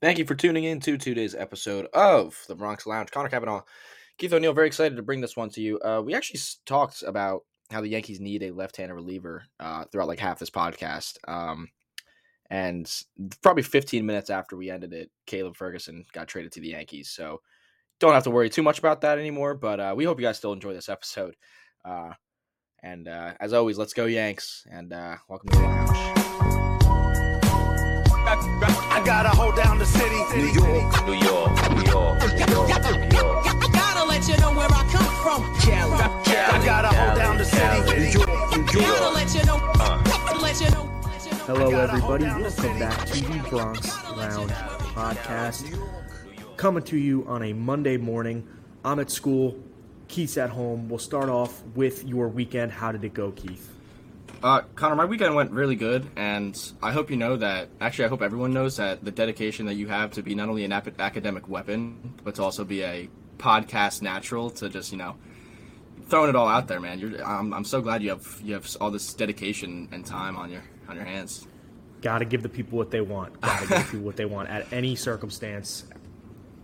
Thank you for tuning in to today's episode of the Bronx Lounge. Connor Cavanaugh, Keith O'Neill, very excited to bring this one to you. Uh, we actually talked about how the Yankees need a left-handed reliever uh, throughout like half this podcast. Um, and probably 15 minutes after we ended it, Caleb Ferguson got traded to the Yankees. So don't have to worry too much about that anymore. But uh, we hope you guys still enjoy this episode. Uh, and uh, as always, let's go Yanks! And uh, welcome to the lounge. I gotta hold down the city. New York, New York, New York, New York, New York. Gotta let you know where I come from. Cali, I gotta hold down the city. New York, New York. Gotta let you know. Uh. Let you know. Hello, everybody. Welcome back to the Bronx Lounge podcast. Coming to you on a Monday morning. I'm at school. Keith's at home. We'll start off with your weekend. How did it go, Keith? Uh, Connor, my weekend went really good, and I hope you know that. Actually, I hope everyone knows that the dedication that you have to be not only an ap- academic weapon, but to also be a podcast natural. To just you know, throwing it all out there, man. You're, I'm, I'm so glad you have you have all this dedication and time on your on your hands. Got to give the people what they want. Got to give people what they want at any circumstance.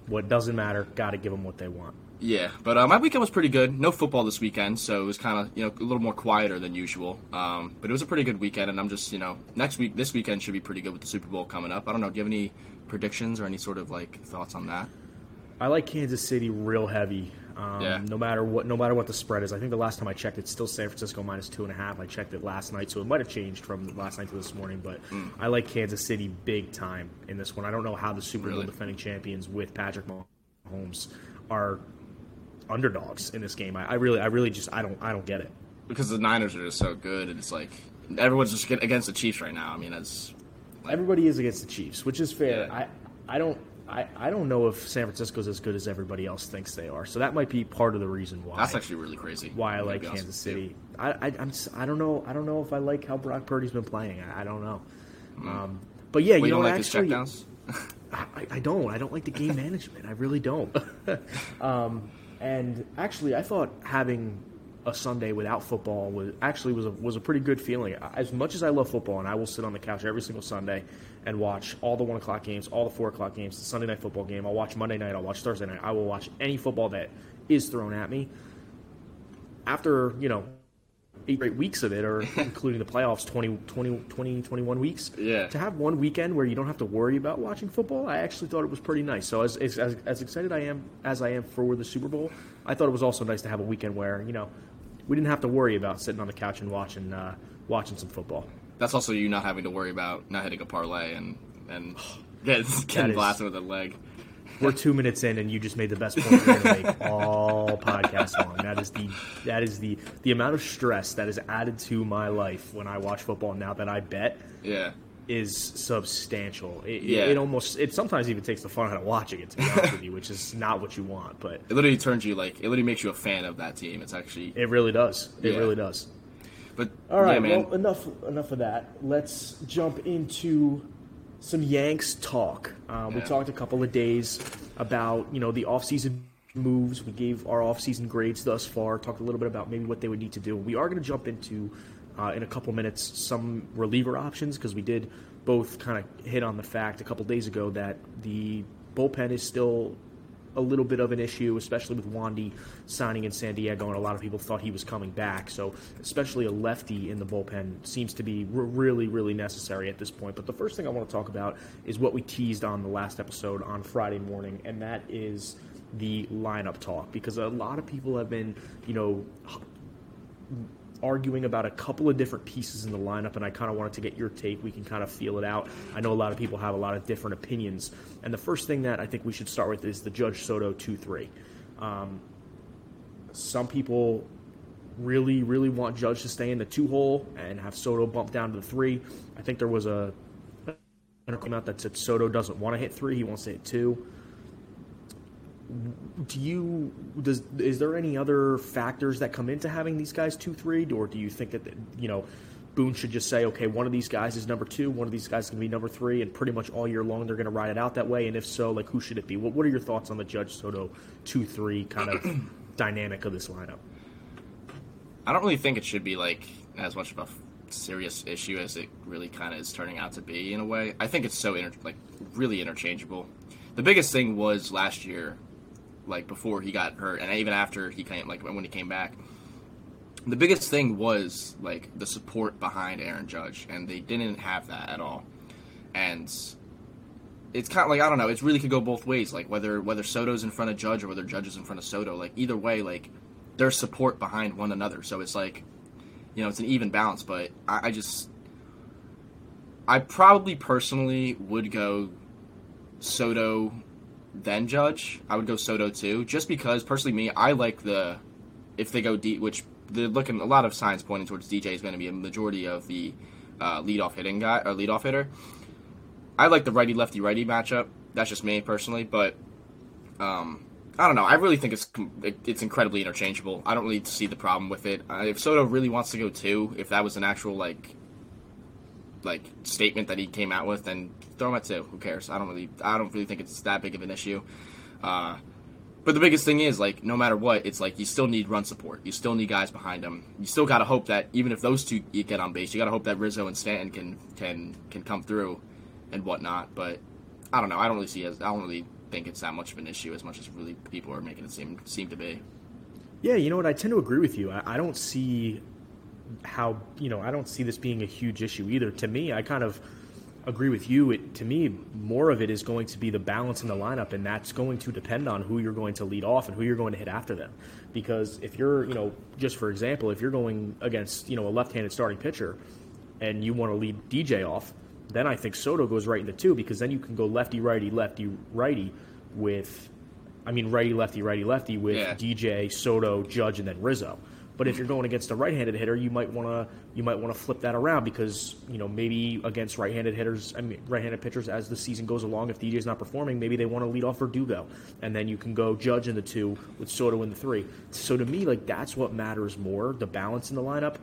What doesn't matter. Got to give them what they want. Yeah, but uh, my weekend was pretty good. No football this weekend, so it was kind of you know a little more quieter than usual. Um, but it was a pretty good weekend, and I'm just you know next week this weekend should be pretty good with the Super Bowl coming up. I don't know. Do you have any predictions or any sort of like thoughts on that? I like Kansas City real heavy. Um, yeah. No matter what, no matter what the spread is. I think the last time I checked, it's still San Francisco minus two and a half. I checked it last night, so it might have changed from last night to this morning. But mm. I like Kansas City big time in this one. I don't know how the Super Bowl defending champions with Patrick Mahomes are underdogs in this game. I, I, really, I really just, I don't, I don't get it. Because the Niners are just so good, and it's like everyone's just against the Chiefs right now. I mean, that's like, everybody is against the Chiefs, which is fair. Yeah. I, I don't, I, I don't know if San Francisco's as good as everybody else thinks they are. So that might be part of the reason why. That's actually really crazy. Why I like Kansas City. I, I, I'm, I don't know. I don't know if I like how Brock Purdy's been playing. I, I don't know. Mm. Um, but yeah, well, you, you know, like actually, I, I, don't. I don't like the game management. I really don't. um, and actually, I thought having a Sunday without football was actually was a, was a pretty good feeling. As much as I love football, and I will sit on the couch every single Sunday and watch all the one o'clock games, all the four o'clock games, the Sunday night football game. I'll watch Monday night. I'll watch Thursday night. I will watch any football that is thrown at me. After you know eight great weeks of it, or including the playoffs, 20, 20, 20, 21 weeks. Yeah. To have one weekend where you don't have to worry about watching football, I actually thought it was pretty nice. So as, as, as excited I am as I am for the Super Bowl, I thought it was also nice to have a weekend where, you know, we didn't have to worry about sitting on the couch and watching uh, watching some football. That's also you not having to worry about not hitting a parlay and and getting, getting blasted with a leg we're two minutes in and you just made the best point you're going to make all podcast long. That is the that is the the amount of stress that is added to my life when I watch football now that I bet. Yeah. Is substantial. It, yeah. it, it almost it sometimes even takes the fun out of watching it to be honest with you, which is not what you want. But it literally turns you like it literally makes you a fan of that team. It's actually it really does. It yeah. really does. But all right, yeah, well enough enough of that. Let's jump into some Yanks talk. Uh, we talked a couple of days about you know the offseason moves. We gave our offseason grades thus far. Talked a little bit about maybe what they would need to do. We are going to jump into uh, in a couple minutes some reliever options because we did both kind of hit on the fact a couple days ago that the bullpen is still a little bit of an issue, especially with Wandy signing in San Diego, and a lot of people thought he was coming back. So, especially a lefty in the bullpen seems to be really, really necessary at this point. But the first thing I want to talk about is what we teased on the last episode on Friday morning, and that is the lineup talk because a lot of people have been, you know, arguing about a couple of different pieces in the lineup, and I kind of wanted to get your take. We can kind of feel it out. I know a lot of people have a lot of different opinions, and the first thing that I think we should start with is the Judge Soto two three. Um, some people really, really want Judge to stay in the two hole and have Soto bump down to the three. I think there was a came out that said Soto doesn't want to hit three; he wants to hit two do you does is there any other factors that come into having these guys two three, or do you think that you know Boone should just say, okay, one of these guys is number two, one of these guys is going to be number three, and pretty much all year long they're going to ride it out that way? And if so, like who should it be? What What are your thoughts on the Judge Soto two three kind of dynamic of this lineup? I don't really think it should be like as much of a serious issue as it really kind of is turning out to be in a way. I think it's so inter- like really interchangeable. The biggest thing was last year, like before he got hurt, and even after he came, like when he came back. The biggest thing was like the support behind Aaron Judge, and they didn't have that at all. And it's kind of like I don't know. It really could go both ways. Like whether whether Soto's in front of Judge or whether Judge is in front of Soto. Like either way, like there's support behind one another. So it's like, you know, it's an even balance. But I, I just, I probably personally would go Soto, then Judge. I would go Soto too, just because personally me, I like the if they go deep, which they're looking a lot of signs pointing towards DJ is going to be a majority of the uh, leadoff hitting guy or leadoff hitter. I like the righty lefty righty matchup. That's just me personally, but um, I don't know. I really think it's it's incredibly interchangeable. I don't really see the problem with it. Uh, if Soto really wants to go two, if that was an actual like like statement that he came out with, then throw him at two. Who cares? I don't really I don't really think it's that big of an issue. Uh, but the biggest thing is like no matter what, it's like you still need run support. You still need guys behind them. You still got to hope that even if those two get on base, you got to hope that Rizzo and Stanton can can can come through and whatnot. But I don't know. I don't really see as I don't really think it's that much of an issue as much as really people are making it seem seem to be. Yeah, you know what? I tend to agree with you. I, I don't see how you know I don't see this being a huge issue either. To me, I kind of agree with you. It, to me, more of it is going to be the balance in the lineup, and that's going to depend on who you're going to lead off and who you're going to hit after them. Because if you're, you know, just for example, if you're going against, you know, a left-handed starting pitcher, and you want to lead DJ off, then I think Soto goes right into two because then you can go lefty righty lefty righty with, I mean righty lefty righty lefty with yeah. DJ Soto Judge and then Rizzo. But if you're going against a right-handed hitter, you might want to you might want to flip that around because you know maybe against right-handed hitters, I mean right-handed pitchers, as the season goes along, if DJ's not performing, maybe they want to lead off Verdugo, and then you can go Judge in the two with Soto in the three. So to me, like that's what matters more: the balance in the lineup.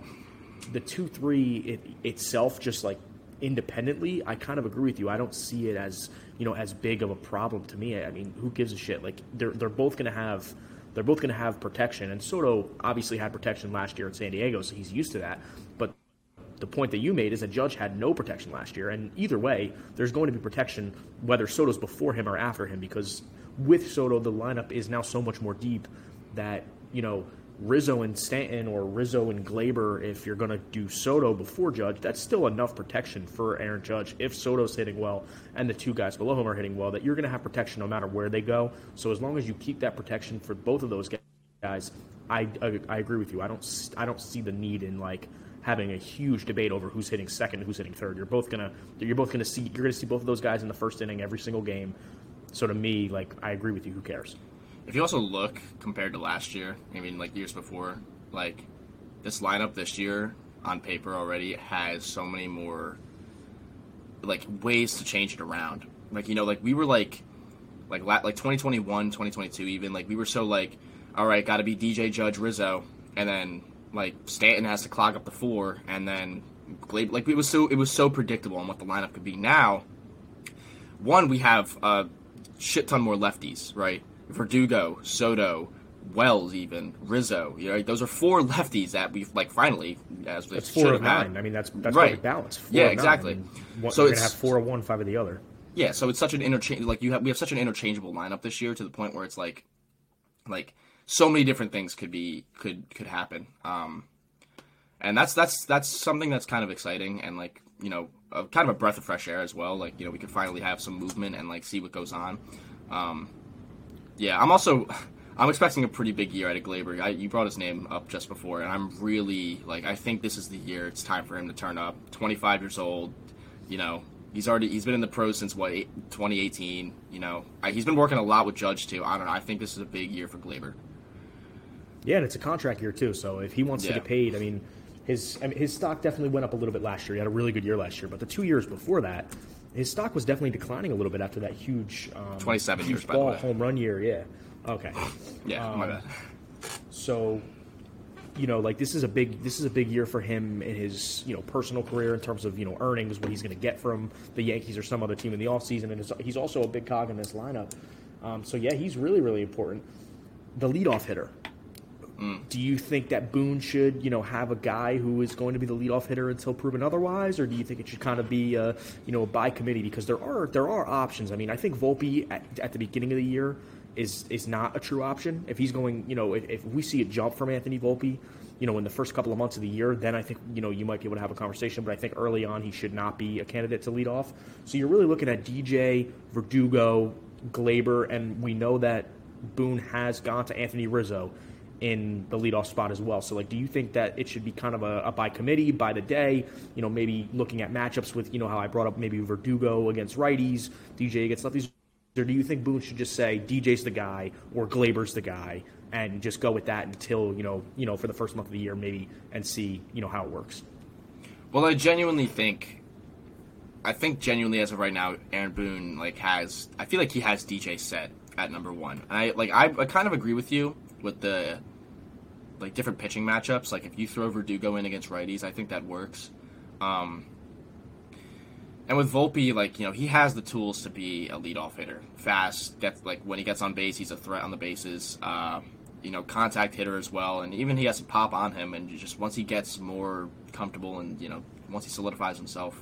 The two-three it, itself, just like independently, I kind of agree with you. I don't see it as you know as big of a problem to me. I mean, who gives a shit? Like they're they're both going to have they're both going to have protection, and Soto obviously had protection last year in San Diego, so he's used to that. But the point that you made is that Judge had no protection last year, and either way, there's going to be protection whether Soto's before him or after him because with Soto, the lineup is now so much more deep that you know Rizzo and Stanton or Rizzo and Gleyber if you're going to do Soto before Judge, that's still enough protection for Aaron Judge if Soto's hitting well and the two guys below him are hitting well that you're going to have protection no matter where they go. So as long as you keep that protection for both of those guys, I, I, I agree with you. I don't I don't see the need in like having a huge debate over who's hitting second, who's hitting third. You're both gonna you're both gonna see you're gonna see both of those guys in the first inning every single game. So to me, like I agree with you. Who cares? If you also look compared to last year, I mean, like years before, like this lineup this year on paper already has so many more like ways to change it around. Like you know, like we were like like like 2021, 2022 even like we were so like all right, got to be DJ Judge Rizzo and then like Stanton has to clog up the floor and then like it was so it was so predictable on what the lineup could be. Now, one we have a shit ton more lefties, right? Verdugo, Soto, Wells, even Rizzo. You know, those are four lefties that we've like finally as that's four of nine. Had. I mean, that's that's right. balance. Four yeah, exactly. I mean, so it's gonna have four of one, five of the other. Yeah, so it's such an interchange. Like you have, we have such an interchangeable lineup this year to the point where it's like, like so many different things could be could could happen. Um, and that's that's that's something that's kind of exciting and like you know a, kind of a breath of fresh air as well. Like you know we could finally have some movement and like see what goes on. Um, yeah, I'm also I'm expecting a pretty big year out of Gleyber. I, you brought his name up just before, and I'm really like I think this is the year. It's time for him to turn up. 25 years old, you know. He's already he's been in the pros since what 2018. You know, I, he's been working a lot with Judge too. I don't know. I think this is a big year for Gleyber. Yeah, and it's a contract year too. So if he wants yeah. to get paid, I mean, his I mean, his stock definitely went up a little bit last year. He had a really good year last year, but the two years before that, his stock was definitely declining a little bit after that huge um, 27 huge years ball home run year. Yeah. Okay. yeah, um, my bad. So, you know, like this is a big this is a big year for him in his you know personal career in terms of you know earnings, what he's going to get from the Yankees or some other team in the offseason. and he's also a big cog in this lineup. Um, so yeah, he's really really important. The leadoff hitter. Mm. Do you think that Boone should, you know, have a guy who is going to be the leadoff hitter until proven otherwise, or do you think it should kind of be, a, you know, by committee? Because there are there are options. I mean, I think Volpe at, at the beginning of the year is is not a true option. If he's going, you know, if, if we see a jump from Anthony Volpe, you know, in the first couple of months of the year, then I think, you know, you might be able to have a conversation. But I think early on, he should not be a candidate to lead off. So you're really looking at DJ, Verdugo, Gleyber, and we know that Boone has gone to Anthony Rizzo in the leadoff spot as well. So, like, do you think that it should be kind of a, a, by committee, by the day? You know, maybe looking at matchups with, you know, how I brought up maybe Verdugo against righties, DJ against lefties, or do you think Boone should just say DJ's the guy or Gleyber's the guy and just go with that until you know, you know, for the first month of the year, maybe, and see, you know, how it works? Well, I genuinely think I think genuinely as of right now, Aaron Boone like has. I feel like he has DJ set at number one. I like I, I kind of agree with you with the like different pitching matchups. Like if you throw Verdugo in against righties, I think that works. Um, and with Volpe, like you know, he has the tools to be a leadoff hitter, fast. Gets like when he gets on base, he's a threat on the bases. Uh, you know, contact hitter as well, and even he has some pop on him. And just once he gets more comfortable, and you know, once he solidifies himself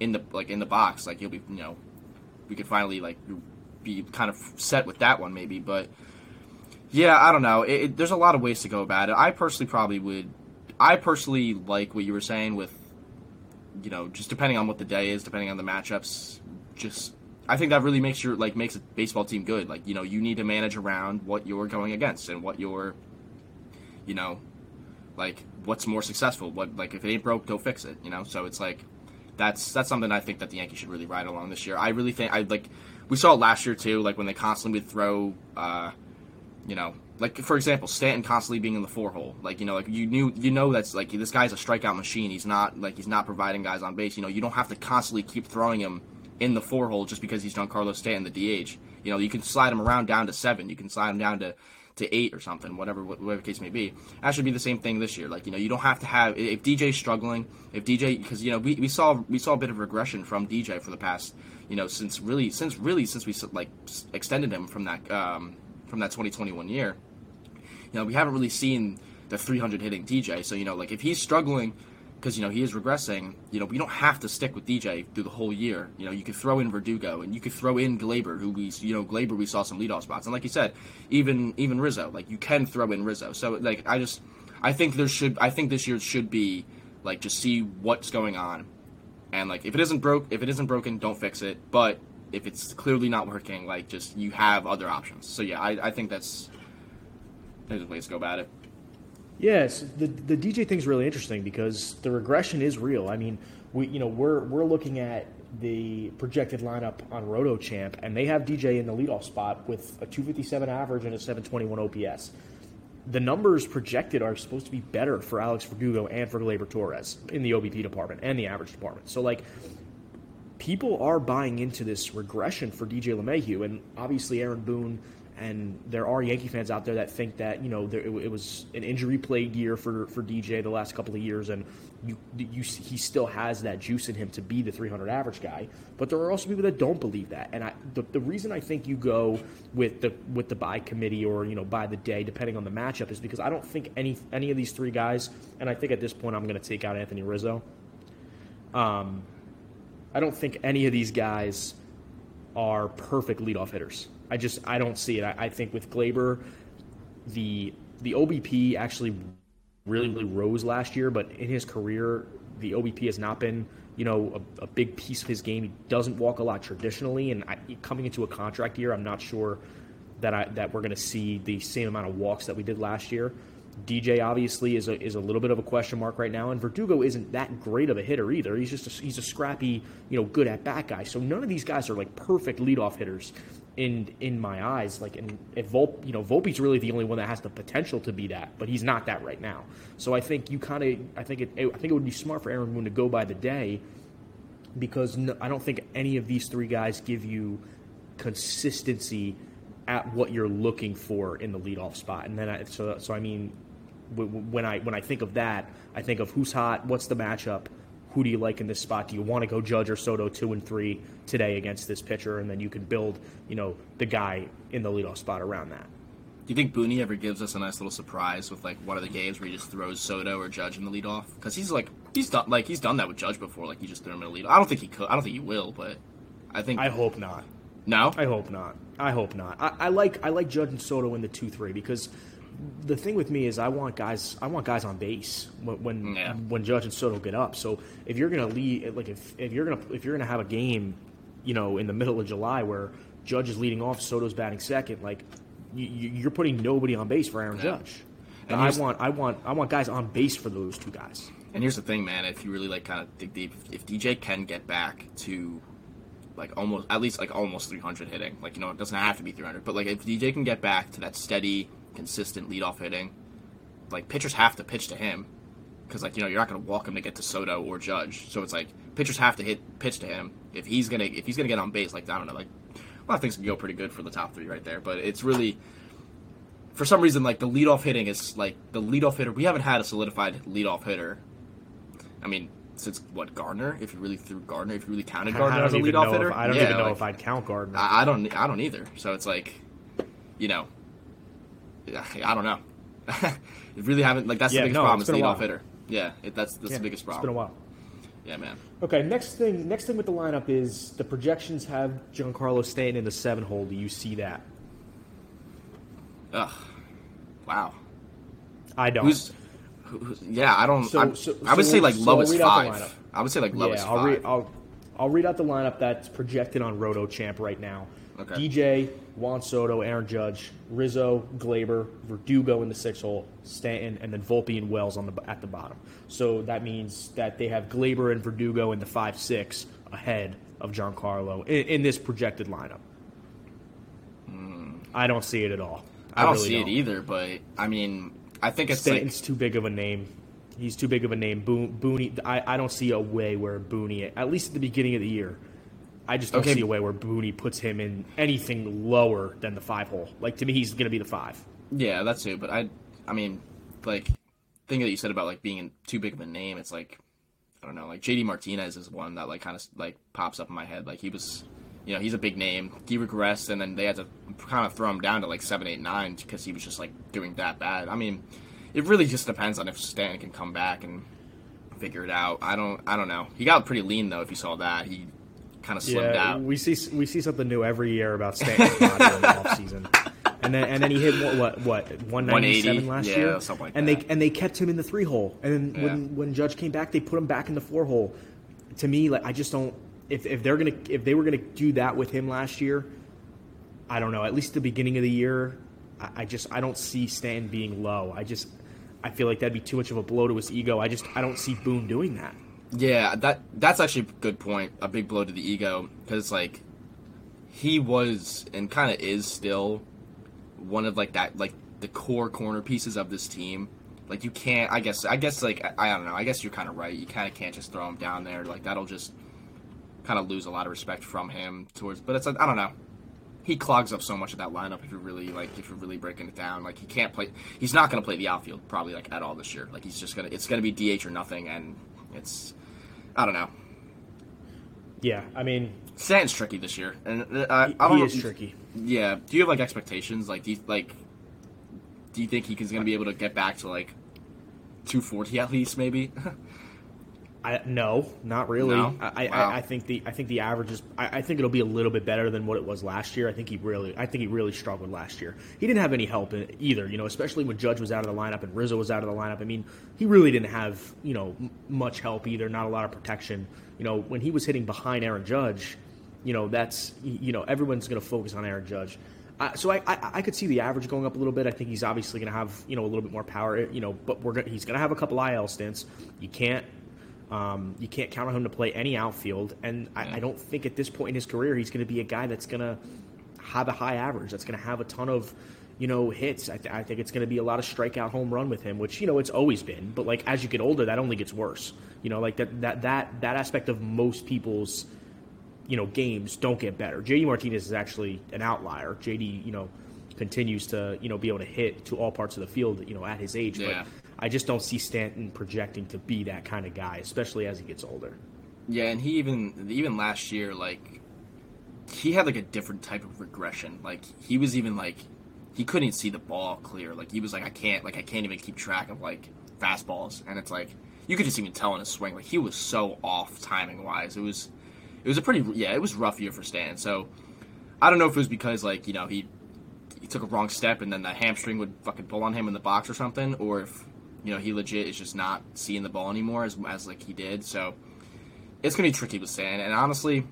in the like in the box, like he'll be, you know, we could finally like be kind of set with that one maybe. But yeah, I don't know. It, it, there's a lot of ways to go about it. I personally probably would. I personally like what you were saying with, you know, just depending on what the day is, depending on the matchups. Just I think that really makes your like makes a baseball team good. Like you know, you need to manage around what you're going against and what you're, you know, like what's more successful. What like if it ain't broke, go fix it. You know, so it's like that's that's something I think that the Yankees should really ride along this year. I really think I like we saw it last year too, like when they constantly would throw, uh, you know, like for example, Stanton constantly being in the four hole. Like you know, like you knew you know that's like this guy's a strikeout machine. He's not like he's not providing guys on base. You know, you don't have to constantly keep throwing him in the four hole just because he's Giancarlo Stanton the DH. You know, you can slide him around down to seven. You can slide him down to to eight or something, whatever whatever the case may be. That should be the same thing this year. Like you know, you don't have to have if DJ's struggling, if DJ because you know we, we saw we saw a bit of regression from DJ for the past you know since really since really since we like extended him from that um, from that 2021 year. You know, we haven't really seen the 300 hitting DJ. So you know, like if he's struggling because you know he is regressing. You know we don't have to stick with DJ through the whole year. You know you could throw in Verdugo and you could throw in Gleyber, who we you know Gleyber we saw some leadoff spots, and like you said, even even Rizzo, like you can throw in Rizzo. So like I just I think there should I think this year should be like just see what's going on, and like if it isn't broke if it isn't broken, don't fix it. But if it's clearly not working, like just you have other options. So yeah, I, I think that's there's a ways to go about it. Yes, the the DJ thing's really interesting because the regression is real. I mean, we you know we're we're looking at the projected lineup on RotoChamp, and they have DJ in the leadoff spot with a 257 average and a 721 OPS. The numbers projected are supposed to be better for Alex Verdugo and for Gleyber Torres in the OBP department and the average department. So like people are buying into this regression for DJ LeMahieu, and obviously Aaron Boone and there are Yankee fans out there that think that you know there, it, it, was an injury-plagued year for, for DJ the last couple of years, and you, you he still has that juice in him to be the 300 average guy. But there are also people that don't believe that, and I, the, the reason I think you go with the with the by committee or you know by the day, depending on the matchup, is because I don't think any any of these three guys, and I think at this point I'm going to take out Anthony Rizzo. Um, I don't think any of these guys are perfect leadoff hitters. I just I don't see it. I, I think with Gleyber, the the OBP actually really really rose last year, but in his career, the OBP has not been you know a, a big piece of his game. He doesn't walk a lot traditionally, and I, coming into a contract year, I'm not sure that I that we're going to see the same amount of walks that we did last year. DJ obviously is a, is a little bit of a question mark right now, and Verdugo isn't that great of a hitter either. He's just a, he's a scrappy, you know, good at bat guy. So none of these guys are like perfect leadoff hitters in in my eyes. Like, and if Volpe, you know, Volpe's really the only one that has the potential to be that, but he's not that right now. So I think you kind of, I think it, I think it would be smart for Aaron Boone to go by the day, because no, I don't think any of these three guys give you consistency at what you're looking for in the leadoff spot. And then, I, so so I mean, when I when I think of that, I think of who's hot, what's the matchup, who do you like in this spot? Do you want to go Judge or Soto two and three today against this pitcher, and then you can build, you know, the guy in the leadoff spot around that. Do you think Booney ever gives us a nice little surprise with like one of the games where he just throws Soto or Judge in the leadoff? Because he's like he's done like he's done that with Judge before. Like he just threw him in the lead. I don't think he could. I don't think he will, but I think I hope not. No, I hope not. I hope not. I, I like I like Judge and Soto in the two three because the thing with me is I want guys I want guys on base when when, Yeah. when Judge and Soto get up. So if you're gonna lead like if, if you're gonna if you're gonna have a game, you know, in the middle of July where Judge is leading off, Soto's batting second, like you, you're putting nobody on base for Aaron Yeah. Judge. And I want I want I want guys on base for those two guys. And here's the thing, man. If you really like kind of dig deep, if DJ can get back to like almost at least like almost 300 hitting, like you know, it doesn't have to be 300, but like if DJ can get back to that steady, consistent leadoff hitting, like pitchers have to pitch to him because like you know you're not going to walk him to get to Soto or Judge, so it's like pitchers have to hit pitch to him if he's gonna if he's gonna get on base. Like I don't know, like a lot of things can go pretty good for the top three right there, but it's really for some reason like the leadoff hitting is like the leadoff hitter. We haven't had a solidified leadoff hitter I mean, since what Gardner? If you really threw Gardner, if you really counted Gardner as a leadoff hitter, if, I don't yeah, even know like, if I'd count Gardner. I, I don't. I don't either. So it's like, you know, I don't know. really haven't like that's Yeah, the biggest no, problem it's a leadoff while. hitter. Yeah, it, that's that's Yeah, the biggest problem. It's been a while. Yeah, man. Okay, next thing next thing with the lineup is the projections have Giancarlo staying in the seven hole. Do you see that? Ugh. Wow. I don't. Who's? Who's yeah, I don't. So- I, so- I would so say like lowest I'll read out the five. I would say like lowest yeah, I'll five. read I'll I'll read out the lineup that's projected on RotoChamp right now. Okay. DJ, Juan Soto, Aaron Judge, Rizzo, Gleyber, Verdugo in the six hole, Stanton, and then Volpe and Wells on the at the bottom. So that means that they have Gleyber and Verdugo in the five six ahead of Giancarlo in, in this projected lineup. I don't see it at all. Hmm. I don't really see don't. it either, but I mean, I think it's Stanton's like too big of a name. He's too big of a name. Boone, Booney, I, I don't see a way where Booney, at least at the beginning of the year, I just don't Okay. see a way where Booney puts him in anything lower than the five hole. Like to me, he's going to be the five. Yeah, that's it. But I, I mean, like, thing that you said about like being too big of a name, it's like, I don't know, like JD Martinez is one that like kind of like pops up in my head. Like he was, you know, he's a big name. He regressed, and then they had to kind of throw him down to like seven, eight, nine because he was just like doing that bad. I mean, it really just depends on if Stanton can come back and figure it out. I don't, I don't know. He got pretty lean though. If you saw that, he kind of slimmed Yeah, out. we see we see something new every year about Stanton's body in the offseason. And then and then he hit what what what one ninety seven 180? last Yeah, year, something like and that. they and they kept him in the three hole. And then Yeah. when when Judge came back, they put him back in the four hole. To me, like I just don't. If if they're gonna if they were gonna do that with him last year, I don't know. At least the beginning of the year, I, I just I don't see Stanton being low. I just I feel like that'd be too much of a blow to his ego. I just I don't see Boone doing that. Yeah, that that's actually a good point. A big blow to the ego because like he was and kind of is still one of like that like the core corner pieces of this team. Like you can't. I guess. I guess like I, I don't know. I guess you're kind of right. You kind of can't just throw him down there. Like that'll just kind of lose a lot of respect from him towards. But it's like I don't know. He clogs up so much of that lineup if you're really like if you're really breaking it down. Like he can't play. He's not going to play the outfield probably like at all this year. Like he's just gonna. It's gonna be DH or nothing, and it's. I don't know. Yeah, I mean Stanton's tricky this year, and uh, I, he, I don't he know is tricky. Yeah. Do you have like expectations? Like, do you like? Do you think he is going to be able to get back to like 240 at least, maybe? I, no, not really. No? I, I, Wow. I think the I think the average is. I, I think it'll be a little bit better than what it was last year. I think he really I think he really struggled last year. He didn't have any help either. You know, especially when Judge was out of the lineup and Rizzo was out of the lineup. I mean, he really didn't have you know m- much help either. Not a lot of protection. You know, when he was hitting behind Aaron Judge, you know that's you know everyone's going to focus on Aaron Judge. Uh, so I, I I could see the average going up a little bit. I think he's obviously going to have you know a little bit more power. You know, but we're gonna, he's going to have a couple IL stints. You can't um, you can't count on him to play any outfield, and I, I don't think at this point in his career he's going to be a guy that's going to have a high average. That's going to have a ton of, you know, hits. I, th- I think it's going to be a lot of strikeout home run with him, which you know it's always been. But like as you get older, that only gets worse. You know, like that that that that aspect of most people's, you know, games don't get better. JD Martinez is actually an outlier. JD, you know, continues to you know be able to hit to all parts of the field. You know, at his age, Yeah. but I just don't see Stanton projecting to be that kind of guy, especially as he gets older. yeah, and he even even last year like he had like a different type of regression. Like he was even like he couldn't see the ball clear. Like he was like, I can't, like I can't even keep track of like fastballs, and it's like you could just even tell in his swing, like he was so off timing wise. It was, it was a pretty, yeah, it was rough year for Stan. So I don't know if it was because like you know he he took a wrong step and then the hamstring would fucking pull on him in the box or something, or if you know he legit is just not seeing the ball anymore as as like he did. So it's gonna be tricky with Stan, and honestly.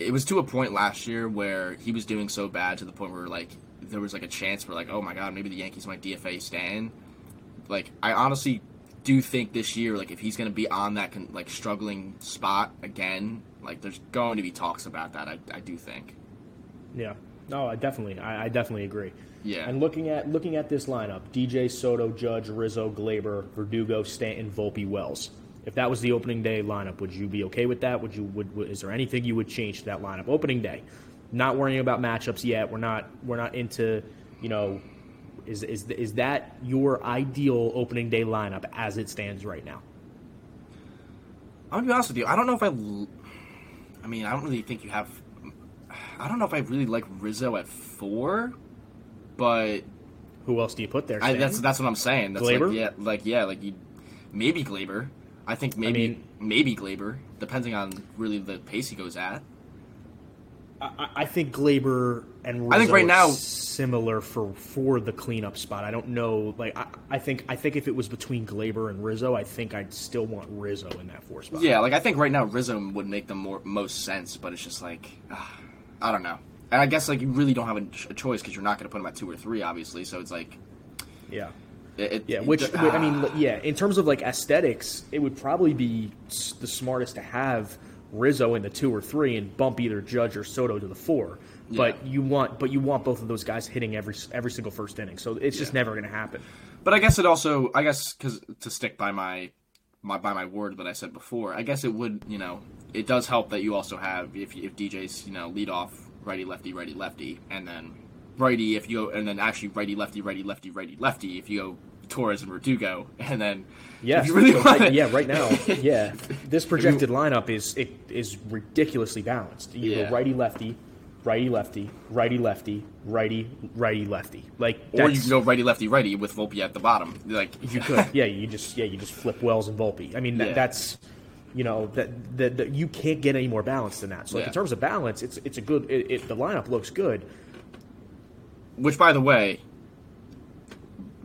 It was to a point last year where he was doing so bad to the point where like there was like a chance for like, oh my god, maybe the Yankees might DFA Stan. Like, I honestly do think this year, like, if he's going to be on that con- like struggling spot again, like, there's going to be talks about that. I, I do think. Yeah. No, I definitely, I, I definitely agree. Yeah. And looking at looking at this lineup, DJ Soto, Judge, Rizzo, Gleyber, Verdugo, Stanton, Volpe, Wells. If that was the opening day lineup, would you be okay with that? Would you would, would is there anything you would change to that lineup opening day? not worrying about matchups yet. We're not we're not into you know is is is that your ideal opening day lineup as it stands right now? I'm gonna be honest with you. I don't know if I. I mean, I don't really think you have. I don't know if I really like Rizzo at four, but who else do you put there? I, that's that's what I'm saying. That's Gleyber? like yeah, like yeah, like you, maybe Gleyber. I think maybe I mean, maybe Gleyber, depending on really the pace he goes at. I, I think Gleyber and Rizzo I think right now similar for for the cleanup spot. I don't know. Like I, I think I think if it was between Gleyber and Rizzo, I think I'd still want Rizzo in that four spot. Yeah, like I think right now Rizzo would make the more most sense, but it's just like uh, I don't know. And I guess like you really don't have a, a choice because you're not going to put him at two or three, obviously. So it's like, yeah. It, yeah, which it, I mean, ah. yeah. In terms of like aesthetics, it would probably be the smartest to have Rizzo in the two or three and bump either Judge or Soto to the four. Yeah. But you want, but you want both of those guys hitting every every single first inning. So it's just never going to happen. But I guess it also, I guess, because to stick by my, my by my word that I said before, I guess it would, you know, it does help that you also have if if DJ's you know lead off righty lefty righty lefty and then righty if you go and then actually righty lefty righty lefty righty lefty if you go Torres and Verdugo, and then yeah, really so right, yeah, right now, yeah, this projected lineup is it is ridiculously balanced. You yeah. go righty lefty, righty lefty, righty lefty, righty righty lefty. Like, or you can go righty lefty righty with Volpe at the bottom. Like you could, yeah, you just yeah, you just flip Wells and Volpe. I mean, that, yeah. that's you know that, that, that you can't get any more balance than that. So like, yeah. in terms of balance, it's it's a good. It, it, the lineup looks good. Which, by the way,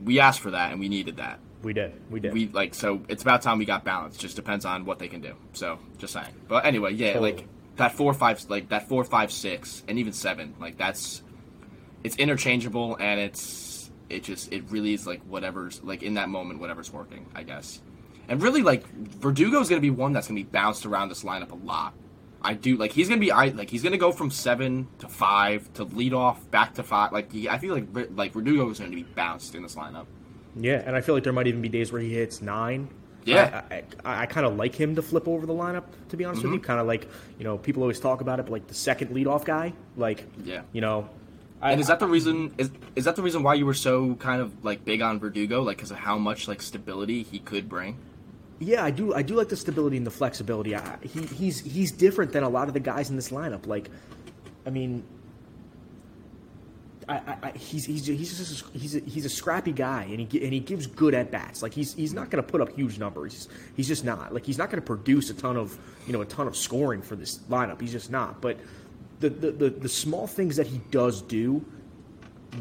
we asked for that and we needed that. We did. We did. We like so it's about time we got balance. Just depends on what they can do. So just saying. But anyway, yeah, totally. like that four five like that four five six and even seven like that's it's interchangeable and it's it just it really is like whatever's like in that moment whatever's working I guess. And really like Verdugo's gonna be one that's gonna be bounced around this lineup a lot. I do like he's gonna be I like he's gonna go from seven to five to lead off back to five. Like he, I feel like like Verdugo is gonna be bounced in this lineup. Yeah, and I feel like there might even be days where he hits nine. Yeah, I, I, I kind of like him to flip over the lineup. To be honest mm-hmm. with you, kind of like you know people always talk about it, but like the second leadoff guy, like yeah, you know. and is that the reason? Is is that the reason why you were so kind of like big on Verdugo, like because of how much like stability he could bring? Yeah, I do. I do like the stability and the flexibility. I, he, he's he's different than a lot of the guys in this lineup. Like, I mean, I, I, he's he's he's just a, he's a, he's a scrappy guy, and he and he gives good at bats. Like he's he's not going to put up huge numbers. He's, just not. Like he's not going to produce a ton of you know a ton of scoring for this lineup. He's just not. But the the the, the small things that he does do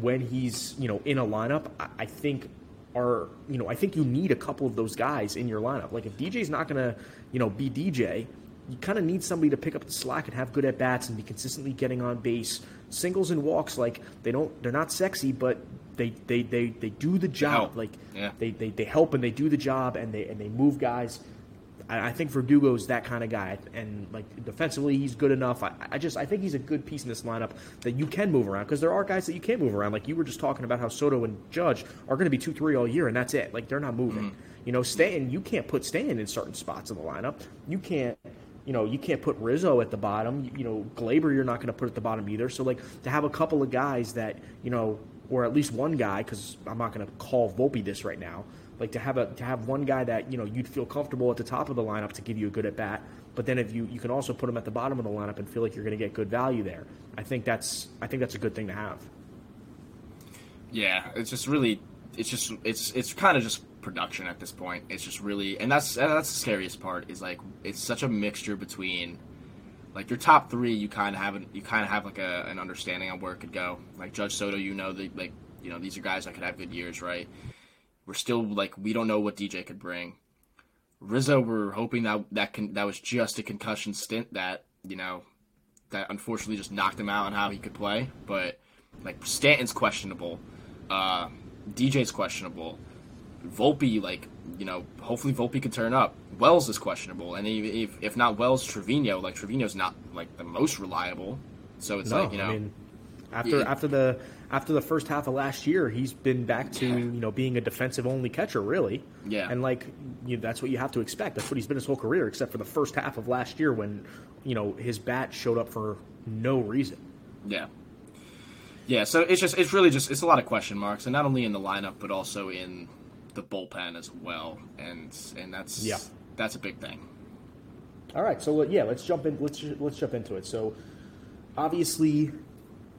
when he's you know in a lineup, I, I think are you know I think you need a couple of those guys in your lineup. Like if DJ's not going to you know be DJ, you kind of need somebody to pick up the slack and have good at bats and be consistently getting on base. Singles and walks, like they don't, they're not sexy, but they they they, they do the job. Like yeah. they, they they help and they do the job and they and they move guys. I, I think Verdugo's that kind of guy, and like defensively, he's good enough. I, I just I think he's a good piece in this lineup that you can move around because there are guys that you can move around. Like you were just talking about how Soto and Judge are going to be two three all year, and that's it. Like they're not moving. Mm-hmm. You know, Stanton, you can't put Stanton in certain spots of the lineup. You can't you know, you can't put Rizzo at the bottom. You, know, Gleyber, you're not going to put at the bottom either. So, like, to have a couple of guys that, you know, or at least one guy, because I'm not going to call Volpe this right now, like to have a to have one guy that you know you'd feel comfortable at the top of the lineup to give you a good at bat, but then if you you can also put him at the bottom of the lineup and feel like you're going to get good value there. I think that's I think that's a good thing to have. Yeah, it's just really, it's just, it's, it's kind of just production at this point. It's just really, and that's that's the scariest part. Is like it's such a mixture between, like your top three, you kind of have an, you kind of have like a, an understanding on where it could go. Like Judge Soto, you know, the, like you know these are guys that could have good years, right? We're still like we don't know what DJ could bring. Rizzo, we're hoping that that can that was just a concussion stint that you know that unfortunately just knocked him out on how he could play. But like Stanton's questionable, uh, DJ's questionable. Volpe, like you know, hopefully Volpe could turn up. Wells is questionable, and if, if not Wells, Trevino. Like Trevino's not like the most reliable, so it's no, like you know. I mean, after yeah. after the after the first half of last year, he's been back to yeah. you know being a defensive only catcher, really. Yeah. And like you know, that's what you have to expect. That's what he's been his whole career, except for the first half of last year when you know his bat showed up for no reason. Yeah. Yeah, so it's just it's really just it's a lot of question marks, and not only in the lineup but also in the bullpen as well, and and that's yeah. that's a big thing. All right, so yeah, let's jump in. Let's let's jump into it. So obviously,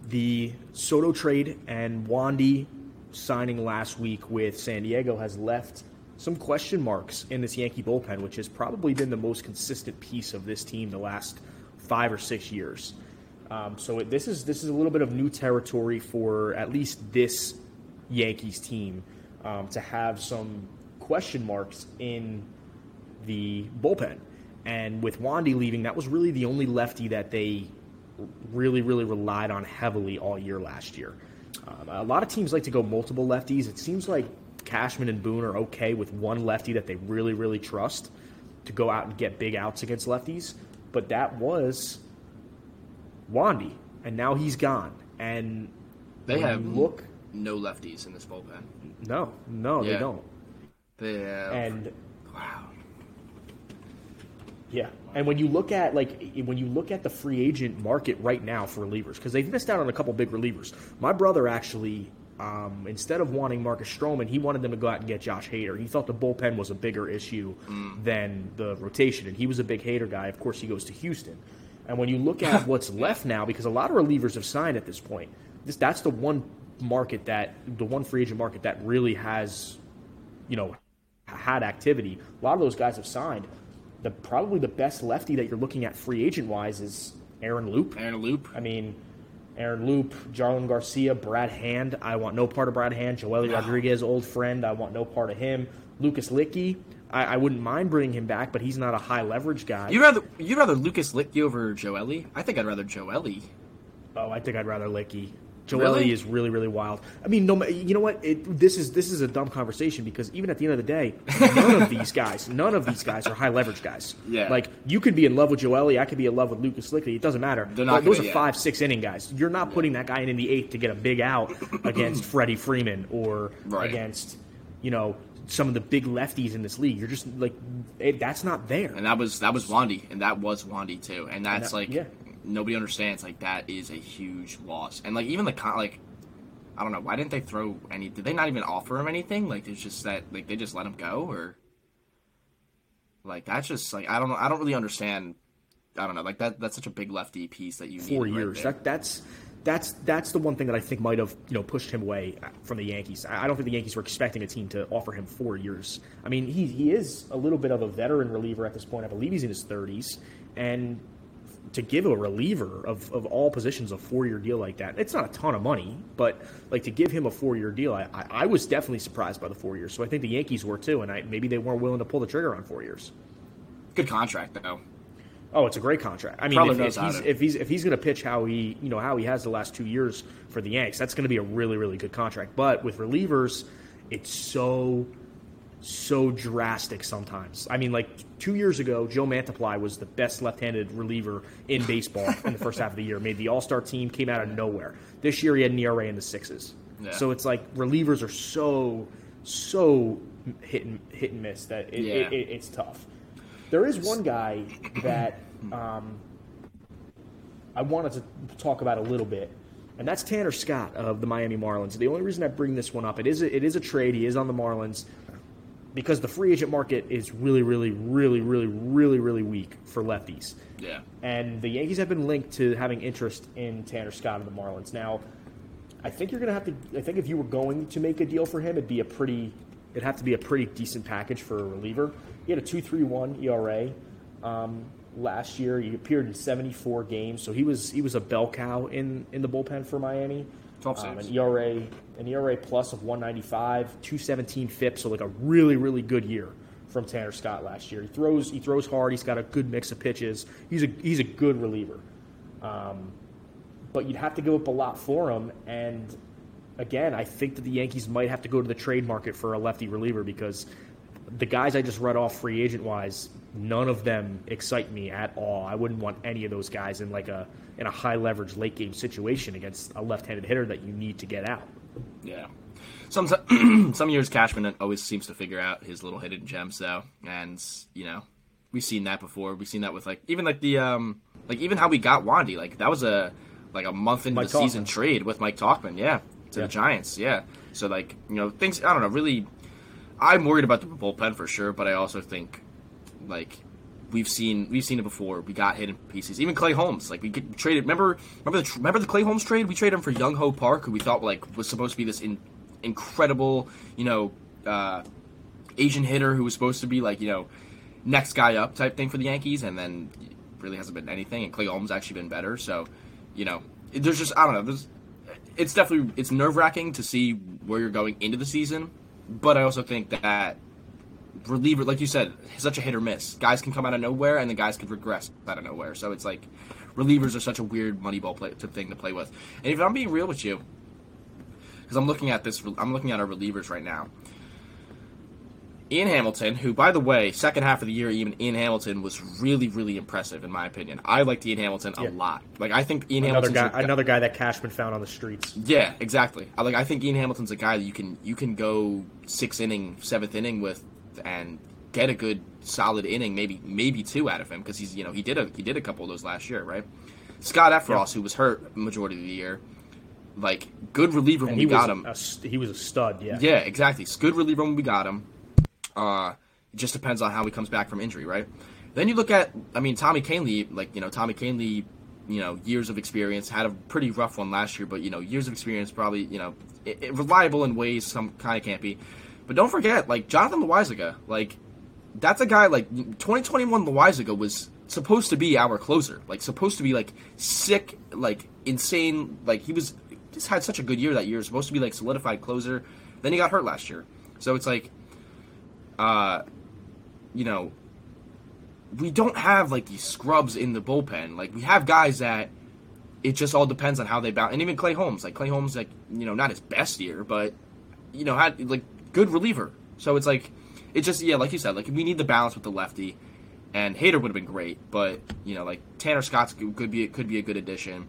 the Soto trade and Wandy signing last week with San Diego has left some question marks in this Yankee bullpen, which has probably been the most consistent piece of this team the last five or six years. Um, so it, this is this is a little bit of new territory for at least this Yankees team um, to have some question marks in the bullpen. And with Wandy leaving, that was really the only lefty that they really, really relied on heavily all year last year. Um, a lot of teams like to go multiple lefties. It seems like Cashman and Boone are okay with one lefty that they really, really trust to go out and get big outs against lefties. But that was Wandy, and now he's gone. And they have look no lefties in this bullpen. No, no, yeah. they don't. They have, and wow. Yeah, and when you look at like when you look at the free agent market right now for relievers, because they've missed out on a couple big relievers. My brother actually, um, instead of wanting Marcus Stroman, he wanted them to go out and get Josh Hader. He thought the bullpen was a bigger issue mm. than the rotation, and he was a big Hader guy. Of course, he goes to Houston. And when you look at what's left now, because a lot of relievers have signed at this point, this that's the one market that the one free agent market that really has, you know, had activity. A lot of those guys have signed. The probably the best lefty that you're looking at free agent wise is Aaron Loup. Aaron Loup. I mean, Aaron Loup, Jarlin Garcia, Brad Hand. I want no part of Brad Hand. Joely. Rodriguez, old friend. I want no part of him. Lucas Luetge. I, I, wouldn't mind bringing him back, but he's not a high leverage guy. You rather you rather Lucas Luetge over Joely? I think I'd rather Joely. Oh, I think I'd rather Luetge. Joely really? is really, really wild. I mean, no, you know what? It, this is this is a dumb conversation because even at the end of the day, none of these guys, none of these guys are high leverage guys. Yeah. Like you could be in love with Joely, I could be in love with Lucas Luetge. It doesn't matter. They're not those are five, six inning guys. You're not yeah. putting that guy in in the eighth to get a big out against Freddie Freeman or right. against, you know, some of the big lefties in this league. You're just like it, that's not there. And that was that was Wandy, and that was Wandy too. And that's and that, like yeah nobody understands like that is a huge loss. And like even the con like I don't know why didn't they throw any? Did they not even offer him anything? Like it's just that like they just let him go or like that's just like I don't know. I don't really understand. I don't know. Like that that's such a big lefty piece that you four years. Right that that's that's that's the one thing that I think might have you know pushed him away from the Yankees. I don't think the Yankees were expecting a team to offer him four years. I mean, he he is a little bit of a veteran reliever at this point. I believe he's in his thirties, and to give a reliever of, of all positions a four year deal like that, it's not a ton of money, but like to give him a four year deal, I, I, I, was definitely surprised by the four years. So I think the Yankees were too, and I, maybe they weren't willing to pull the trigger on four years. Good contract though. Oh, it's a great contract. I mean, if, if, he's, if, he's if he's going to pitch how he you know how he has the last two years for the Yanks, that's going to be a really really good contract. But with relievers, it's so so drastic sometimes. I mean, like two years ago, Joe Mantiply was the best left-handed reliever in baseball in the first half of the year. Made the All-Star team, came out of nowhere. This year, he had an ERA in the sixes. Yeah. So it's like relievers are so so hit and hit and miss that it, yeah. it, it, it's tough. There is one guy that um, I wanted to talk about a little bit, and that's Tanner Scott of the Miami Marlins. The only reason I bring this one up, it is a, it is a trade. He is on the Marlins because the free agent market is really, really, really, really, really, really weak for lefties. Yeah. And the Yankees have been linked to having interest in Tanner Scott of the Marlins. Now, I think you're going to have to. I think if you were going to make a deal for him, it'd be a pretty. It'd have to be a pretty decent package for a reliever. He had a two three one ERA um, last year. He appeared in 74 games, so he was he was a bell cow in in the bullpen for Miami. 12 Um, saves. an ERA an ERA plus of 195, 217 FIP, so like a really really good year from Tanner Scott last year. He throws he throws hard. He's got a good mix of pitches. He's a he's a good reliever. Um, but you'd have to give up a lot for him. And again, I think that the Yankees might have to go to the trade market for a lefty reliever because the guys I just read off free agent wise, none of them excite me at all. I wouldn't want any of those guys in like a in a high leverage late game situation against a left handed hitter that you need to get out. Yeah. Some some years Cashman always seems to figure out his little hidden gems though, and you know we've seen that before. We've seen that with like even like the um like even how we got Wandy like that was a like a month into Mike the season trade with Mike Tauchman, yeah, to Yeah. the Giants, yeah. So like you know things I don't know really. I'm worried about the bullpen for sure, but I also think like we've seen we've seen it before. We got hit in pieces. Even Clay Holmes, like we get traded. Remember remember the remember the Clay Holmes trade? We traded him for Young Ho Park, who we thought like was supposed to be this in, incredible, you know, uh, Asian hitter who was supposed to be like you know next guy up type thing for the Yankees, and then really hasn't been anything. And Clay Holmes actually been better. So you know, there's just I don't know. There's it's definitely it's nerve wracking to see where you're going into the season, but I also think that reliever, like you said, such a hit or miss. Guys can come out of nowhere, and the guys could regress out of nowhere. So it's like relievers are such a weird money ball play, to thing to play with. And if I'm being real with you, because I'm looking at this, I'm looking at our relievers right now. Ian Hamilton, who, by the way, second half of the year, even Ian Hamilton was really, really impressive in my opinion. I liked Ian Hamilton a Yeah. lot. Like I think Ian Another Hamilton's guy, another guy that Cashman found on the streets. yeah, exactly. I like. I think Ian Hamilton's a guy that you can you can go six inning, seventh inning with, and get a good solid inning, maybe maybe two out of him because he's you know he did a he did a couple of those last year, right? Scott Effross, who was hurt majority of the year, like good reliever when we he got was him. a he was a stud. Yeah. Yeah, exactly. Good reliever when we got him. Uh, it just depends on how he comes back from injury, right? Then you look at, I mean, Tommy Kahnle, like, you know, Tommy Kahnle, you know, years of experience, had a pretty rough one last year, but, you know, years of experience probably, you know, i i- reliable in ways some kind of can't be. But don't forget, like, Jonathan Loáisiga, like, that's a guy, like, 2021 Loáisiga was supposed to be our closer. Like, supposed to be, like, sick, like, insane. Like, he was, just had such a good year that year. Supposed to be, like, solidified closer. Then he got hurt last year. So it's like, uh, you know, we don't have like these scrubs in the bullpen. Like we have guys that it just all depends on how they bounce. And even Clay Holmes, like Clay Holmes, like you know, not his best year, but you know, had like good reliever. So it's like it just yeah, like you said, like we need the balance with the lefty. And Hader would have been great, but you know, like Tanner Scott's could be could be a good addition.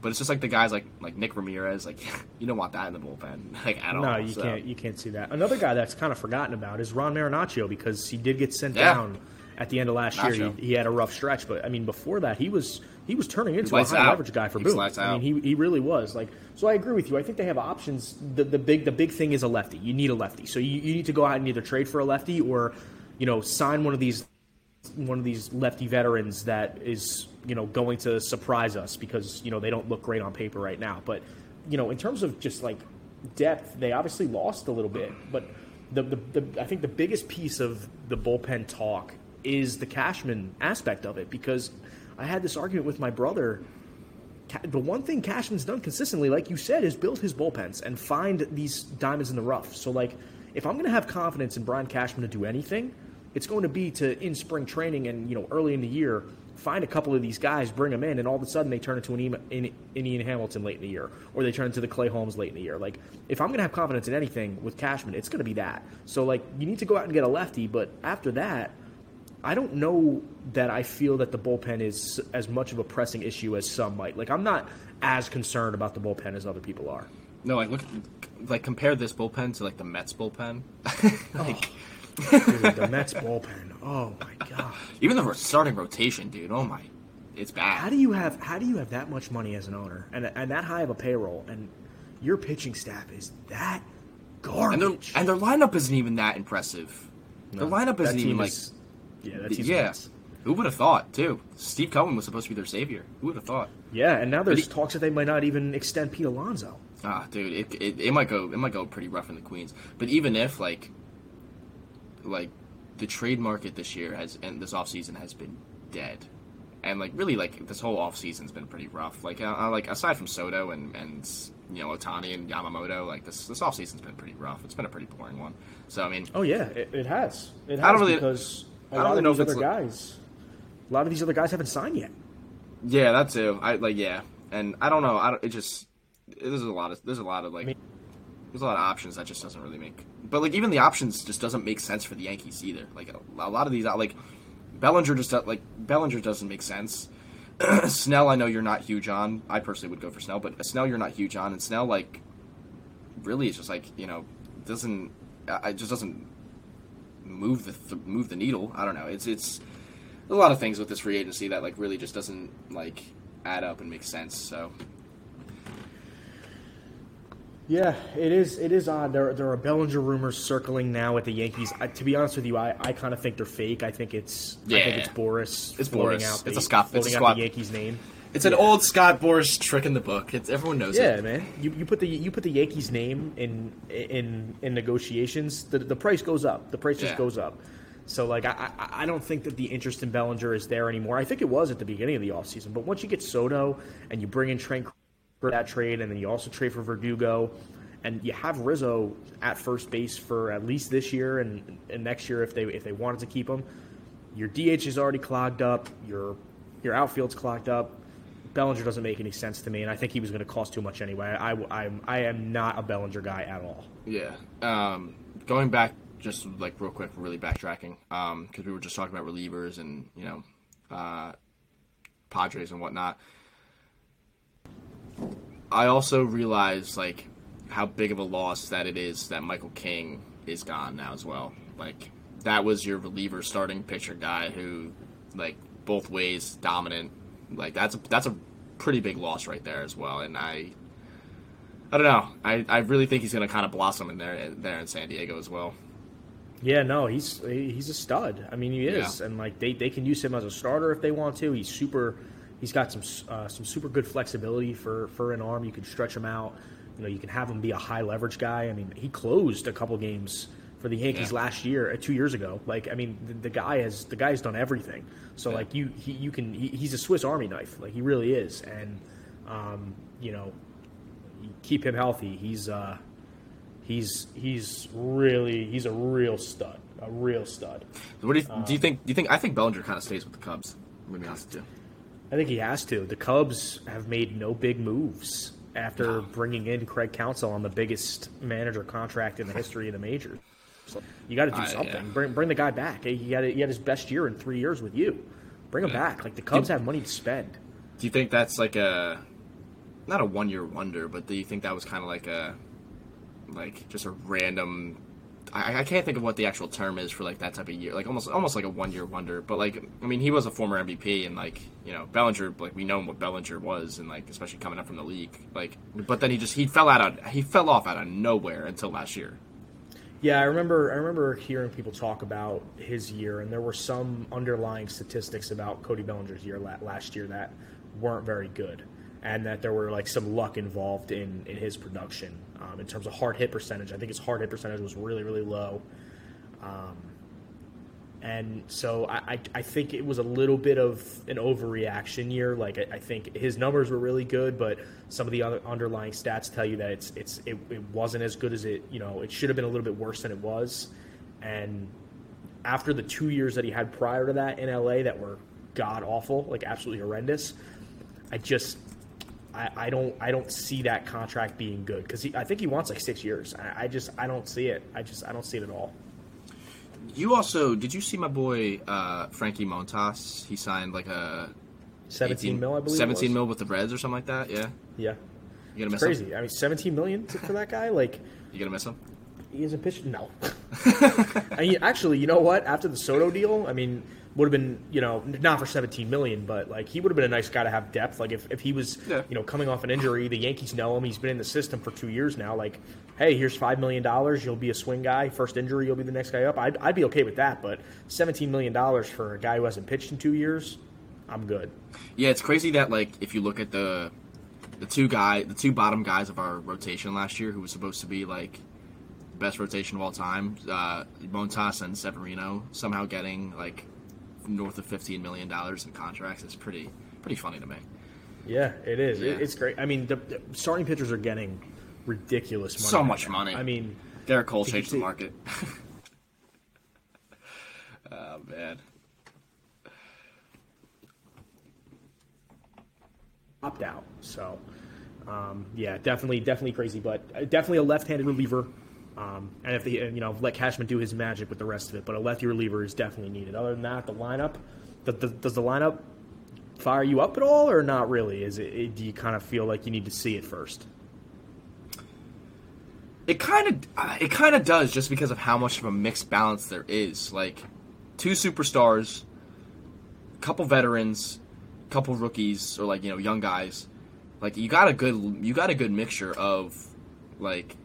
But it's just like the guys like like Nick Ramirez, like you don't want that in the bullpen, like at all. No, you so. can't. You can't see that. Another guy that's kind of forgotten about is Ron Marinaccio because he did get sent Yeah. down at the end of last year. He, he had a rough stretch, but I mean, before that, he was he was turning into a high out. leverage guy for Boone. I mean, he, he really was. Like, so I agree with you. I think they have options. The, the big the big thing is a lefty. You need a lefty, so you, you need to go out and either trade for a lefty or you know sign one of these one of these lefty veterans that is you know going to surprise us because you know they don't look great on paper right now. But you know, in terms of just like depth, they obviously lost a little bit. But the, the, the I think the biggest piece of the bullpen talk is the Cashman aspect of it because I had this argument with my brother. The one thing Cashman's done consistently, like you said, is build his bullpens and find these diamonds in the rough. So, like, if I'm going to have confidence in Brian Cashman to do anything, it's going to be to in spring training and you know early in the year find a couple of these guys, bring them in, and all of a sudden they turn into an, Ian- an, an Ian Hamilton late in the year, or they turn into the Clay Holmes late in the year. Like, if I'm going to have confidence in anything with Cashman, it's going to be that. So, like, you need to go out and get a lefty, but after that, I don't know that I feel that the bullpen is as much of a pressing issue as some might. Like, I'm not as concerned about the bullpen as other people are. No, like look, like compare this bullpen to like the Mets bullpen. Oh. like Dude, the Mets bullpen. Oh my god. even the starting rotation, dude. Oh my, it's bad. How do you have how do you have that much money as an owner and and that high of a payroll and your pitching staff is that And their garbage? and their lineup isn't even that impressive. Their lineup isn't even like yeah, that team's yeah. nuts. Who would have thought too? Steve Cohen was supposed to be their savior. Who would have thought? Yeah, and now there's he- talks that they might not even extend Pete Alonso. Ah, dude, it, it, it might go it might go pretty rough in the Queens. But even if like like the trade market this year has and this offseason has been dead. And like really like this whole offseason's been pretty rough. Like like aside from Soto and and you know Ohtani and Yamamoto, like this this offseason's been pretty rough. It's been a pretty boring one. So I mean, oh yeah, it, it has. It has I don't really because a I don't lot really of know these if other it's guys, a lot of these other guys haven't signed yet. yeah, that too. I like yeah, and I don't know. I don't, it just there's a lot of there's a lot of like mean- there's a lot of options that just doesn't really make. But like even the options just doesn't make sense for the Yankees either. Like a, a lot of these like Bellinger just like Bellinger doesn't make sense. Snell, I know you're not huge on. I personally would go for Snell, but Snell you're not huge on, and Snell like really is just like you know doesn't uh, it just doesn't move the th- move the needle. I don't know. It's it's a lot of things with this free agency that like really just doesn't like add up and make sense. So Yeah, it is. It is odd. There, there are Bellinger rumors circling now at the Yankees. I, to be honest with you, I, I kind of think they're fake. I think it's I think Yeah. it's Boras. It's Boras. Out the, It's a Scott- it's a floating out squad- the Yankees name. it's an old Scott Boras trick in the book. It's everyone knows Yeah, it. man. You, you put the you put the Yankees name in in in negotiations, the the price goes up. The price just Yeah. goes up. So like I, I don't think that the interest in Bellinger is there anymore. I think it was at the beginning of the offseason, but once you get Soto and you bring in Trent for that trade, and then you also trade for Verdugo, and you have Rizzo at first base for at least this year and, and next year if they if they wanted to keep him, your DH is already clogged up. Your your outfield's clogged up. Bellinger doesn't make any sense to me, and I think he was going to cost too much anyway. I, I, I am not a Bellinger guy at all. Yeah. Um, going back, just like real quick, really backtracking, because we were just talking about relievers and you know, uh, Padres and whatnot. I also realized like how big of a loss that it is that Michael King is gone now as well. Like that was your reliever starting pitcher guy who, like both ways dominant. Like that's a, that's a pretty big loss right there as well. And I I don't know. I, I really think he's going to kind of blossom in there there in San Diego as well. Yeah, no, he's he's a stud. I mean, he is, and like they, they can use him as a starter if they want to. He's super. He's got some uh, some super good flexibility for for an arm. You can stretch him out. You know, you can have him be a high leverage guy. I mean, he closed a couple games for the Yankees Yeah. last year, uh, two years ago. Like, I mean, the, the guy has the guy's done everything. So Yeah. like you he, you can he, he's a Swiss Army knife. Like he really is, and um, you know, keep him healthy. He's uh, he's he's really he's a real stud, a real stud. What do you, do you think? Do you think? I think Bellinger kind of stays with the Cubs. I'm gonna be honest with you. I think he has to. The Cubs have made no big moves after bringing in Craig Counsell on the biggest manager contract in the history of the majors. So you got to do Uh, something. yeah. Bring bring the guy back. He had he had his best year in three years with you. Bring him Yeah. back. Like the Cubs have money to spend. Do you think that's like a not a one year wonder, but do you think that was kind of like a like just a random? I, I can't think of what the actual term is for like that type of year, like almost almost like a one year wonder. But like, I mean, he was a former MVP, and like you know, Bellinger, like we know what Bellinger was, and like especially coming up from the league, like. But then he just he fell out of he fell off out of nowhere until last year. Yeah, I remember. I remember hearing people talk about his year, and there were some underlying statistics about Cody Bellinger's year last year that weren't very good, and that there were like some luck involved in in his production um, in terms of hard hit percentage. I think his hard hit percentage was really really low, um, and so I, I I think it was a little bit of an overreaction year. Like I, I think his numbers were really good, but some of the other underlying stats tell you that it's it's it, it wasn't as good as it you know it should have been a little bit worse than it was. And after the two years that he had prior to that in LA that were god awful, like absolutely horrendous, I just I, I don't I don't see that contract being good because I think he wants like six years. I, I just I don't see it. I just I don't see it at all. You also did you see my boy uh, Frankie Montas? He signed like a 17 18 mil, I believe. Seventeen mil with the Reds or something like that. Yeah, Yeah. you gonna miss crazy. him. I mean, 17 million for that guy. Like You gonna miss him? he hasn't pitched. No. I mean, actually, you know what? After the Soto deal, I mean, would have been you know not for 17 million, but like he would have been a nice guy to have depth. Like if, if he was Yeah. you know coming off an injury, the Yankees know him. He's been in the system for two years now. Like, hey, here's five million dollars. You'll be a swing guy. First injury, you'll be the next guy up. I'd, I'd be okay with that. But 17 million dollars for a guy who hasn't pitched in two years, I'm good. Yeah, it's crazy that like if you look at the the two guy, the two bottom guys of our rotation last year, who was supposed to be like best rotation of all time, uh, Montas and Severino, somehow getting like north of fifteen million dollars in contracts is pretty pretty funny to me. Yeah, it is. Yeah. It, it's great. I mean, the, the starting pitchers are getting ridiculous money. So much money. I mean, Gerrit Cole changed the market. oh man. opt out. So, um, yeah, definitely, definitely crazy, but uh, definitely a left-handed reliever. Um, and if the you know let Cashman do his magic with the rest of it, but a lefty reliever is definitely needed. Other than that, the lineup, the, the, does the lineup fire you up at all, or not really? Is it, it? Do you kind of feel like you need to see it first? It kind of it kind of does just because of how much of a mixed balance there is. Like two superstars, a couple veterans, a couple rookies or like, you know, young guys. Like you got a good you got a good mixture of like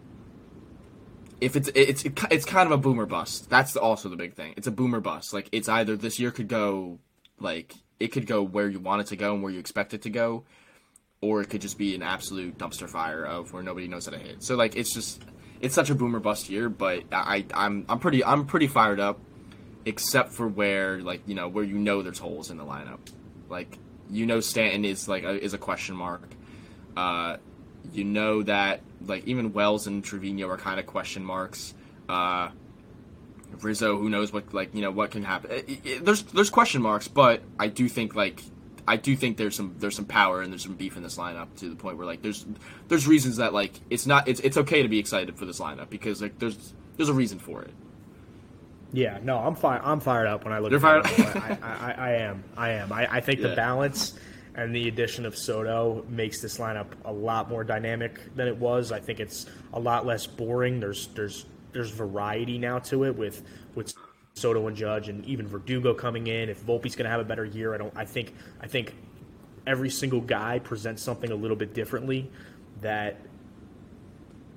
if it's it's it's kind of a boomer bust. That's also the big thing. It's a boomer bust. Like it's either this year could go like it could go where you want it to go and where you expect it to go, or it could just be an absolute dumpster fire of where nobody knows how to hit. So like it's just it's such a boomer bust year, but I I'm I'm pretty I'm pretty fired up, except for where like you know where you know there's holes in the lineup, like you know Stanton is like a, is a question mark. Uh, you know that like even Wells and Trevino are kind of question marks. Uh, Rizzo, who knows what like you know what can happen. It- it- there's there's question marks, but I do think like I do think there's some there's some power and there's some beef in this lineup to the point where like there's there's reasons that like it's not it's it's okay to be excited for this lineup because like there's there's a reason for it. Yeah, no, I'm fire. I'm fired up when I look. You're at fired it. I, I, I, I am. I am. I, I think Yeah. the balance and the addition of Soto makes this lineup a lot more dynamic than it was. I think it's a lot less boring. There's there's there's variety now to it with with Soto and Judge and even Verdugo coming in. If Volpe's going to have a better year, I don't. I think I think every single guy presents something a little bit differently that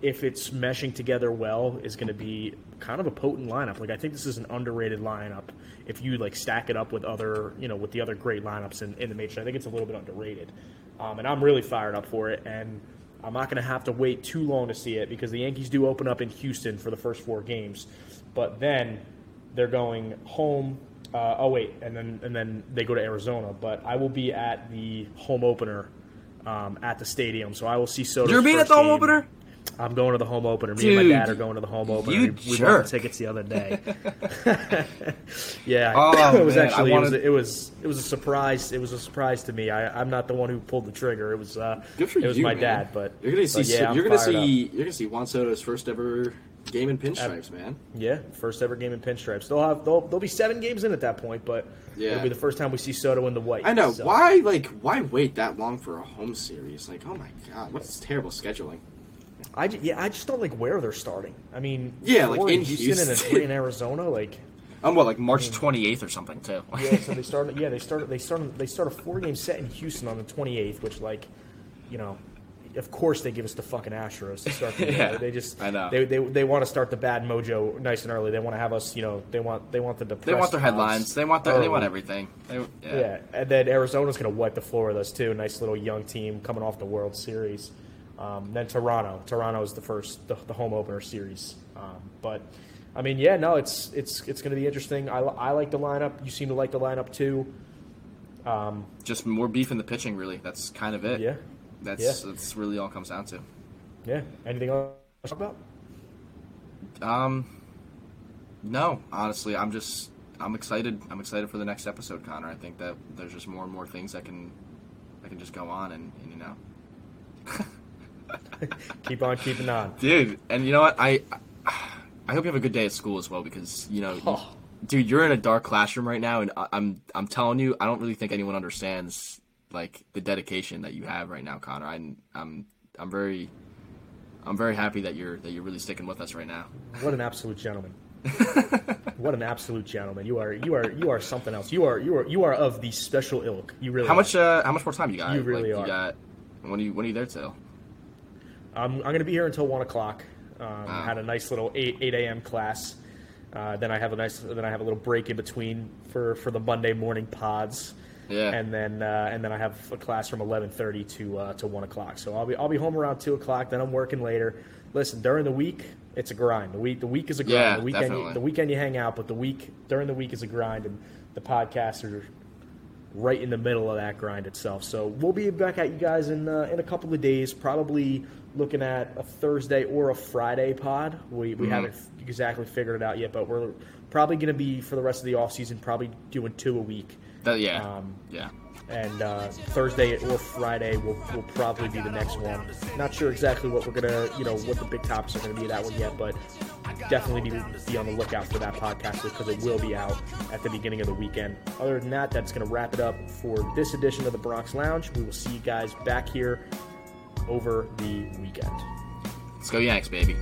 if it's meshing together well, is going to be kind of a potent lineup. Like I think this is an underrated lineup. If you like stack it up with other, you know, with the other great lineups in, in the major, I think it's a little bit underrated. Um, and I'm really fired up for it. And I'm not going to have to wait too long to see it because the Yankees do open up in Houston for the first four games, but then they're going home. Uh, oh wait, and then and then they go to Arizona. But I will be at the home opener um, at the stadium, so I will see Soto. You're being at the home opener? I'm going to the home opener. Me and my dad are going to the home opener. you we, we jerk. bought tickets the other day. yeah, Oh, it was man, I actually it, was, it was it was a surprise. It was a surprise to me. I, I'm not the one who pulled the trigger. It was uh, Good for it was you, my man. dad. But You're gonna see. but yeah, I'm you're gonna see. up. You're gonna see Juan Soto's first ever game in pinstripes, man. Yeah, first ever game in pinstripes. They'll have they'll, there'll be seven games in at that point, but Yeah. it'll be the first time we see Soto in the white. I know. so- Why, like, why wait that long for a home series? Like, oh my god, what's terrible scheduling? I ju- yeah, I just don't like where they're starting. I mean, Yeah, like in and then Houston. three in Arizona. Like, I'm what like March 28th or something too. yeah, so they started. Yeah, they started. They started. They start a four game set in Houston on the 28th, which like, you know, of course they give us the fucking Astros to start the Yeah. They just I know. they they, they want to start the bad mojo nice and early. They want to have us. You know, they want they want the they want their headlines. They want their, they want everything. They, yeah. Yeah, and then Arizona's going to wipe the floor with us too. Nice little young team coming off the World Series. Um, then Toronto. Toronto is the first, the, the home opener series. Um, but I mean, yeah, no, it's it's it's going to be interesting. I, I like the lineup. You seem to like the lineup too. Um, Just more beef in the pitching, really. That's kind of it. yeah, That's Yeah. that's really all it comes down to. yeah. Anything else to talk about? Um, no, honestly, I'm just I'm excited. I'm excited for the next episode, Connor. I think that there's just more and more things that can that can just go on, and, and you know, Keep on keeping on. dude. And you know what? I I hope you have a good day at school as well, because you know, Oh. dude, you're in a dark classroom right now, and I, I'm I'm telling you, I don't really think anyone understands like the dedication that you have right now, Connor. I'm I'm I'm very I'm very happy that you're that you're really sticking with us right now. What an absolute gentleman. what an absolute gentleman. You are you are you are something else. You are you are you are of the special ilk. You really How are. much uh how much more time you got? You really like, are. You got when are you when are you there till? I'm, I'm going to be here until one o'clock. Um, Wow. Had a nice little eight eight a.m. class. Uh, then I have a nice then I have a little break in between for for the Monday morning pods. Yeah. And then uh, and then I have a class from eleven thirty to uh, to one o'clock. So I'll be I'll be home around two o'clock. Then I'm working later. Listen, during the week it's a grind. The week the week is a grind. Yeah, the weekend definitely. the weekend you hang out, but the week during the week is a grind, and the podcasts are right in the middle of that grind itself. So we'll be back at you guys in uh, in a couple of days, probably looking at a Thursday or a Friday pod. We we Mhm. haven't exactly figured it out yet, but we're probably going to be for the rest of the off season, probably doing two a week. That- yeah. Um, yeah. and uh, Thursday or Friday will, will probably be the next one. Not sure exactly what we're gonna, you know, what the big topics are gonna be that one yet, but definitely be, be on the lookout for that podcast because it will be out at the beginning of the weekend. Other than that, that's gonna wrap it up for this edition of the Bronx Lounge. We will see you guys back here over the weekend. Let's go Yanks, baby.